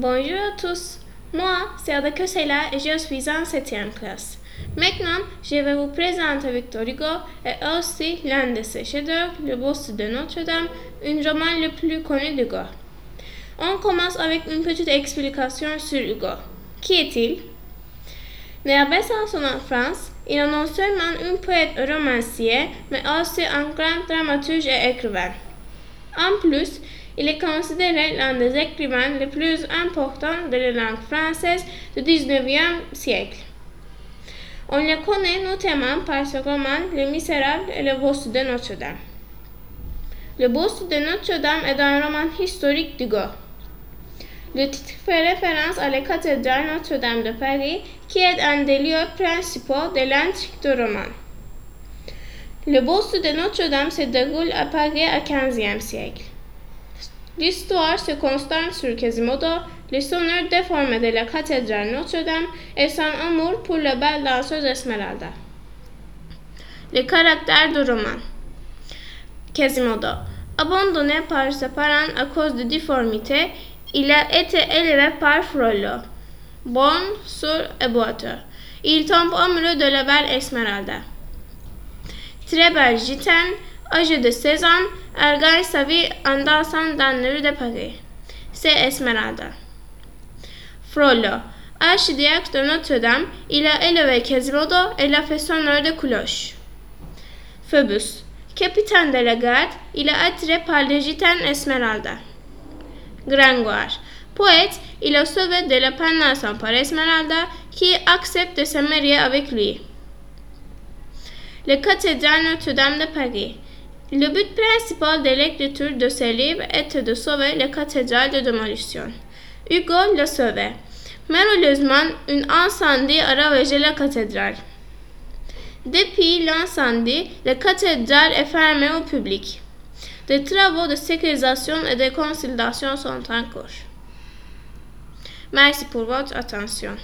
Bonjour à tous. Moi, c'est Ada Sela et je suis en septième classe. Maintenant, je vais vous présenter Victor Hugo et aussi l'un de ses chefs-d'œuvre, Le Bossu de Notre-Dame, un roman le plus connu d'Hugo. On commence avec une petite explication sur Hugo. Qui est-il Né à Besançon en France, il est non seulement un poète romancier, mais aussi un grand dramaturge et écrivain. En plus, il est considéré l'un des écrivains les plus importants de la langue française du XIXe siècle. On le connaît notamment par ses romans Les Misérables et Le Bossu de Notre-Dame. Le Bossu de Notre-Dame est un roman historique d'Hugo. Le titre fait référence à la cathédrale Notre-Dame de Paris, qui est un des lieux principaux de l'intrigue du roman. Le Bossu de Notre-Dame se déroule à Paris au XVe siècle. L'histoire se concentre sur Quasimodo, le sonneur déformé de la cathédrale Notre-Dame, et son amour pour la belle danseuse Esmeralda. Les caractères du roman Quasimodo Abandonné par ses parents à cause de difformité, il a été élevé par Frollo, bon, sourd et boiteux. Il tombe amoureux de la belle Esmeralda. Belle gitane, âgée de 16 ans, elle gagne sa vie en dansant dans les rues de Paris. C'est Esmeralda. Frollo, archidiacre de Notre-Dame, il a élevé Quasimodo et l'a fait sonneur de cloche. Phoebus, capitaine de la garde, il a attiré par les gitanes Esmeralda. Gringoire. Poète, il a sauvé de la pénation par Esmeralda qui accepte de se marier avec lui. Le cathédrale Notre-Dame de Paris. Le but principal de l'écriture de ce livre était de sauver la cathédrale de démolition. Hugo l'a sauvé. Malheureusement, un incendie a ravagé la cathédrale. Depuis l'incendie, la cathédrale est fermée au public. Des travaux de sécurisation et de consolidation sont en cours. Merci pour votre attention.